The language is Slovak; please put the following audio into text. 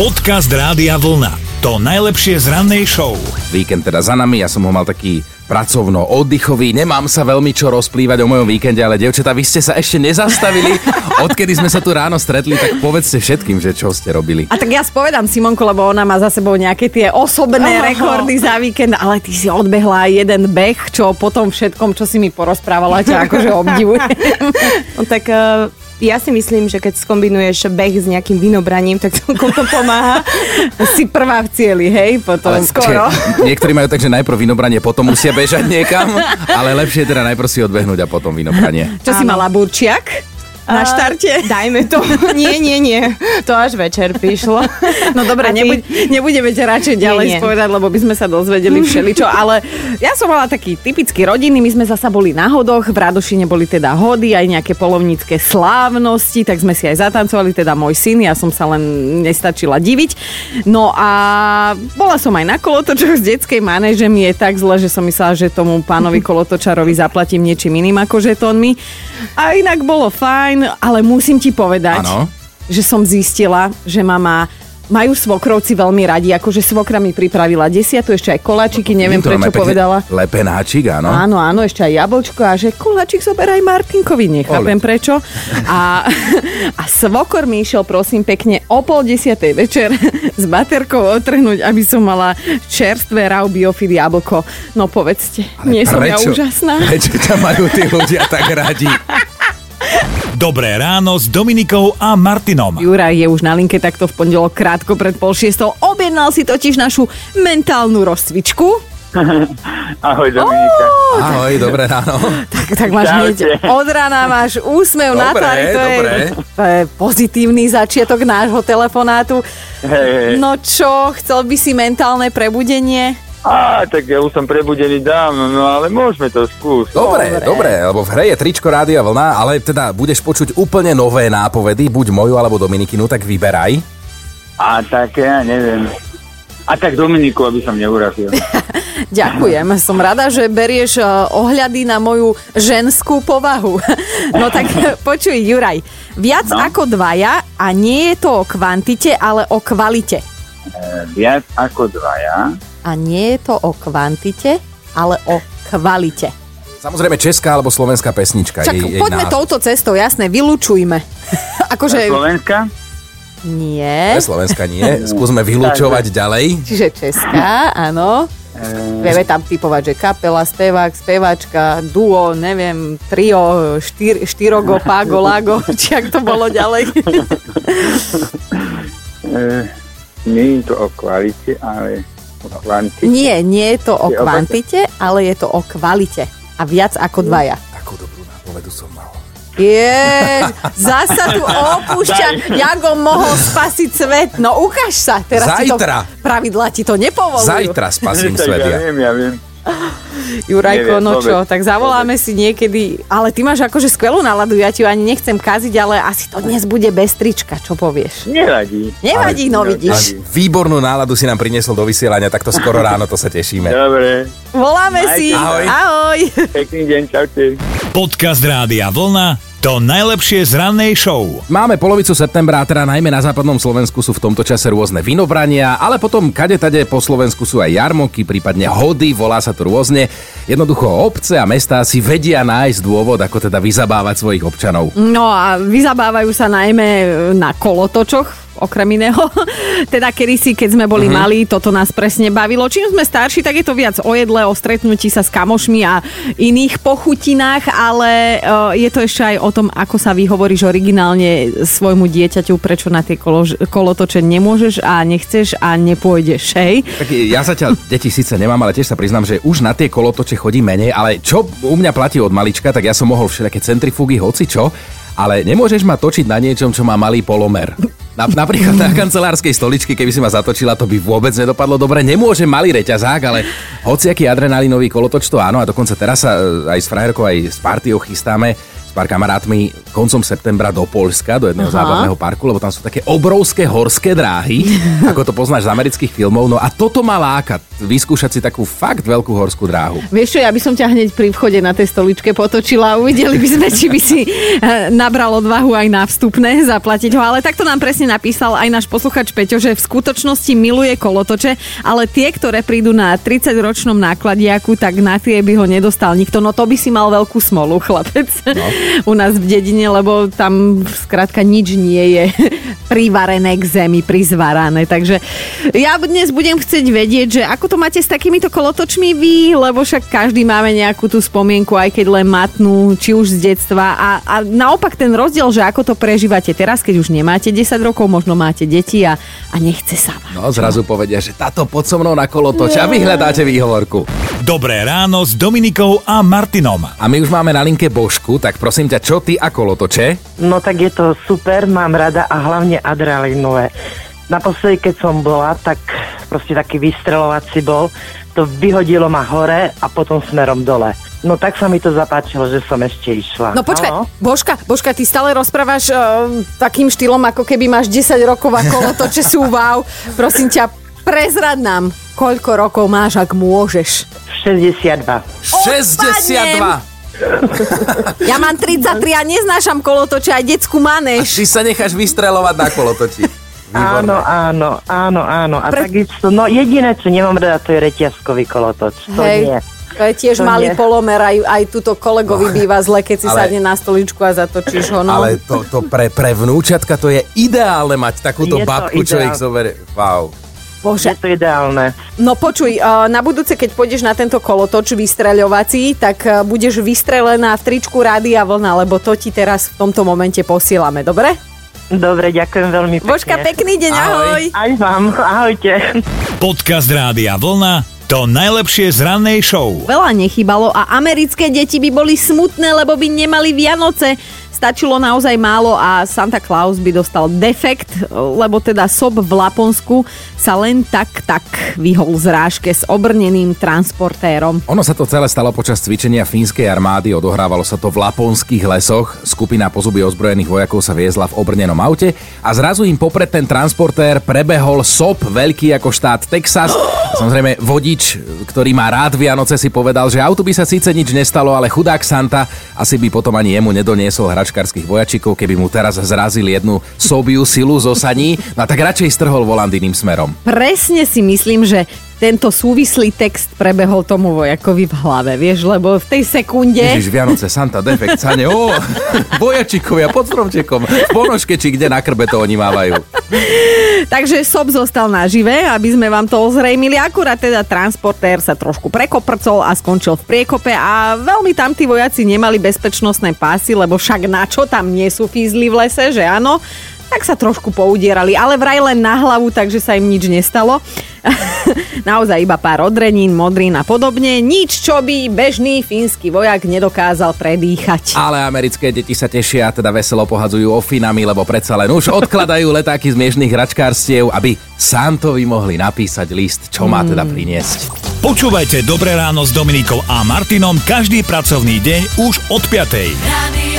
Podcast Rádia Vlna. To najlepšie z rannej show. Víkend teda za nami, ja som ho mal taký pracovno oddychový, nemám sa veľmi čo rozplývať o mojom víkende, ale devčatá, vy ste sa ešte nezastavili. Odkedy sme sa tu ráno stretli, tak povedzte všetkým, že čo ste robili. A tak ja spovedám Simonku, lebo ona má za sebou nejaké tie osobné Oho. rekordy za víkend, ale ty si odbehla aj jeden beh, čo po tom všetkom, čo si mi porozprávala, ťa akože obdivujem. No tak uh, ja si myslím, že keď skombinuješ beh s nejakým vinobraním, tak to to pomáha. si prvá v cieli, hej, potom Ale skoro. či- niektorí majú tak, že najprv vinobranie, potom musia bežať niekam, ale lepšie je teda najprv si odbehnúť a potom vinobranie. Čo si mala, burčiak? Na štarte? Dajme to. nie, nie, nie. To až večer prišlo. No dobre, ty? nebuď, nebudeme ťa radšej ďalej Nie, nie. spovedať, lebo by sme sa dozvedeli všeličo, ale ja som mala taký typický rodiny, my sme zasa boli na hodoch, v Radošine boli teda hody, aj nejaké polovnícke slávnosti, tak sme si aj zatancovali, teda môj syn, ja som sa len nestačila diviť. No a bola som aj na kolotočoch z detskej manéže, mi je tak zle, že som myslela, že tomu pánovi kolotočarovi zaplatím niečím iným ako žetónmi. A inak bolo fajn, ale musím ti povedať, Áno. že som zistila, že mama majú svokrovci veľmi radi, akože svokra mi pripravila desiatu, ešte aj koláčiky, neviem To prečo pekne povedala. Lepenáčik, áno. Áno, áno, ešte aj jablčko a že koláčik zoberaj Martinkovi, nechápem Ole. prečo. A, a svokor mi išiel, prosím, pekne o pol desiatej večer s baterkou otrhnúť, aby som mala čerstvé rau biofid jablko. No povedzte, nie som ja úžasná? Prečo ťa majú tí ľudia tak radi? Dobré ráno s Dominikou a Martinom. Juraj je už na linke takto v pondelok krátko pred pol šiestou. Objednal si totiž našu mentálnu rozcvičku. Ahoj Dominika. Ahoj, dobré ráno. Tak, tak máš hneď od rána máš úsmev na tvári. To je, to je pozitívny začiatok nášho telefonátu. Hej, hej. No čo, chcel by si mentálne prebudenie? Á, tak ja už som prebudený dávno, no ale môžeme to skúsiť. Dobre, Dobre. dobre, lebo v hre je tričko Rádia Vlna, ale teda budeš počuť úplne nové nápovedy, buď moju alebo Dominikinu, tak vyberaj. A tak ja neviem. A tak Dominiku, aby som neurazil. Ďakujem, som rada, že berieš eh, ohľady na moju ženskú povahu. No tak počuj, Juraj, viac No. ako dvaja a nie je to o kvantite, ale o kvalite. E, Viac ako dvaja. A nie je to o kvantite, ale o kvalite. Samozrejme česká alebo slovenská pesnička. Však jej, jej poďme názov. touto cestou, jasné, vylúčujme. akože Slovenska? nie, Ne, Slovenska nie, skúsme vylúčovať ďalej. čiže česká, áno. Vieme tam typovať, že kapela, spevák, spevačka, duo, neviem, trio, štyr, štyrogo, pago, lago, či ak to bolo ďalej. E, nie je to o kvalite, ale kvantite. Nie, nie je to o Je o kvantite, ale je to o kvalite. A viac ako dvaja. Takú dobrú nápovedu som mal. Je, zasa tu opúšťa, jak on mohol spasiť svet. No ukáž sa, teraz Zajtra. ti to pravidla ti to nepovolujú. Zajtra spasím svet. ja. viem, ja viem. Jurajko, Neviem, no čo, vôbec, tak zavoláme si niekedy, ale ty máš akože skvelú náladu, ja ti ju ani nechcem kaziť, ale asi to dnes bude bez trička, čo povieš? Nevadí. Nevadí, no vidíš. Výbornú náladu si nám priniesol do vysielania, tak to skoro ráno, to sa tešíme. Dobre, Voláme Majte si. Ahoj. Ahoj. pekný deň, čaute. Podcast Rádia Vlna. To najlepšie z rannej show. Máme polovicu septembra a teda najmä na západnom Slovensku sú v tomto čase rôzne vinobrania, ale potom kade tade po Slovensku sú aj jarmoky, prípadne hody, volá sa to rôzne. Jednoducho obce a mestá si vedia nájsť dôvod, ako teda vyzabávať svojich občanov. No a vyzabávajú sa najmä na kolotočoch, okrem iného. teda kedysi, keď sme boli malí, toto nás presne bavilo. Čím sme starší, tak je to viac o jedle, o stretnutí sa s kamošmi a iných pochutinách, ale e, je to ešte aj o tom, ako sa vyhovoríš originálne svojmu dieťaťu, prečo na tie kolo, kolotoče nemôžeš a nechceš a nepôjdeš, hej? Tak ja zatiaľ deti síce nemám, ale tiež sa priznám, že už na tie kolotoče chodí menej, ale čo u mňa platí od malička, tak ja som mohol všelijaké centrifugy, hoci čo, ale nemôžeš ma točiť na niečom, čo má malý polomer. Na, napríklad na kancelárskej stoličke, keby si ma zatočila, to by vôbec nedopadlo dobre. Nemôže malý reťazák, ale hociaký adrenalinový kolotoč to áno a dokonca teraz sa e, aj s frajerkou, aj s partiou chystáme s pár kamarátmi koncom septembra do Polska, do jedného Aha. zábavného parku, lebo tam sú také obrovské horské dráhy, ako to poznáš z amerických filmov. No a toto ma láka. Vyskúšať si takú fakt veľkú horskú dráhu. Vieš čo, ja by som ťa hneď pri vchode na tej stoličke potočila a uvideli by sme, či by si eh, nabral odvahu aj na vstupné zaplatiť ho. Ale takto nám presne napísal aj náš posluchač Peťo, že v skutočnosti miluje kolotoče, ale tie, ktoré prídu na 30-ročnom nákladiaku, tak na tie by ho nedostal nikto. No to by si mal veľkú smolu, chlapec. No. U nás v dedine, lebo tam skrátka nič nie je privarené k zemi, prizvarané. Takže ja dnes budem chcieť vedieť, že ako to máte s takýmito kolotočmi vy, lebo však každý máme nejakú tú spomienku, aj keď len matnú, či už z detstva. A, a naopak ten rozdiel, že ako to prežívate teraz, keď už nemáte 10 rokov, možno máte deti a, a nechce sa vám. No zrazu povedia, že táto pod so mnou na kolotoč a vy hľadáte výhovorku. Dobré ráno s Dominikou a Martinom. A my už máme na linke Božku, tak prosím ťa, čo ty a kolotoče? No tak je to super, mám rada a hlavne adrenalinové. Naposledy, keď som bola, tak proste taký vystrelovací bol, to vyhodilo ma hore a potom smerom dole. No tak sa mi to zapáčilo, že som ešte išla. No počkaj, no. Božka, Božka, ty stále rozprávaš uh, takým štýlom, ako keby máš 10 rokov a kolotoče sú wow. Prosím ťa, prezrad nám, koľko rokov máš, ak môžeš. 62. 62! Ja mám 33 a neznášam kolotoče aj detskú A manéž. ty sa necháš vystrelovať na kolotoči. Áno, áno, áno, áno. A Pre- takisto, no jediné, čo nemám rada, to je reťazkový kolotoč. To Hej. nie. To je tiež To malý nie. polomer, aj, aj túto kolegovi býva zle, keď si Ale- sadne na stoličku a zatočíš ho. No. Ale to, to pre, pre vnúčatka to je ideálne mať takúto Je to babku, čo ich zoberie. Wow. Bože, Je to ideálne. No počuj, uh, na budúce, keď pôjdeš na tento kolotoč vystreľovací, tak uh, budeš vystrelená v tričku Rádia Vlna, lebo to ti teraz v tomto momente posielame, dobre? Dobre, ďakujem veľmi pekne. Božka, pekný deň, Ahoj. ahoj. Aj vám, ahojte. Podcast Rádia Vlna to najlepšie z rannej show. Veľa nechybalo a americké deti by boli smutné, lebo by nemali Vianoce. Stačilo naozaj málo a Santa Claus by dostal defekt, lebo teda sob v Laponsku sa len tak tak vyhol zrážke s obrneným transportérom. Ono sa to celé stalo počas cvičenia fínskej armády, odohrávalo sa to v laponských lesoch. Skupina po zuby ozbrojených vojakov sa viezla v obrnenom aute a zrazu im popred ten transportér prebehol sop veľký ako štát Texas. Samozrejme vodič, ktorý má rád Vianoce, si povedal, že autu by sa síce nič nestalo, ale chudák Santa asi by potom ani jemu nedoniesol hračkarských vojačikov, keby mu teraz zrazil jednu sobiu silu zo saní, no tak radšej strhol volant iným smerom. Presne si myslím, že tento súvislý text prebehol tomu vojakovi v hlave, vieš, lebo v tej sekunde... Ježiš, Vianoce, Santa, defekt, sane, ó, vojačikovia pod stromčekom, v ponožke, či kde na krbe to oni mávajú. Takže sob zostal nažive, aby sme vám to ozrejmili. Akurát teda transportér sa trošku prekoprcol a skončil v priekope a veľmi tam tí vojaci nemali bezpečnostné pásy, lebo však na čo tam nie sú fízli v lese, že áno? Tak sa trošku poudierali, ale vraj len na hlavu, takže sa im nič nestalo. Naozaj iba pár odrenín, modrín a podobne. Nič, čo by bežný fínsky vojak nedokázal predýchať. Ale americké deti sa tešia, teda veselo pohadzujú ofinami, lebo predsa len už odkladajú letáky z miežných hračkárstiev, aby Santovi mohli napísať list, čo má teda priniesť. Počúvajte Dobré ráno s Dominikou a Martinom každý pracovný deň už od 5. Radio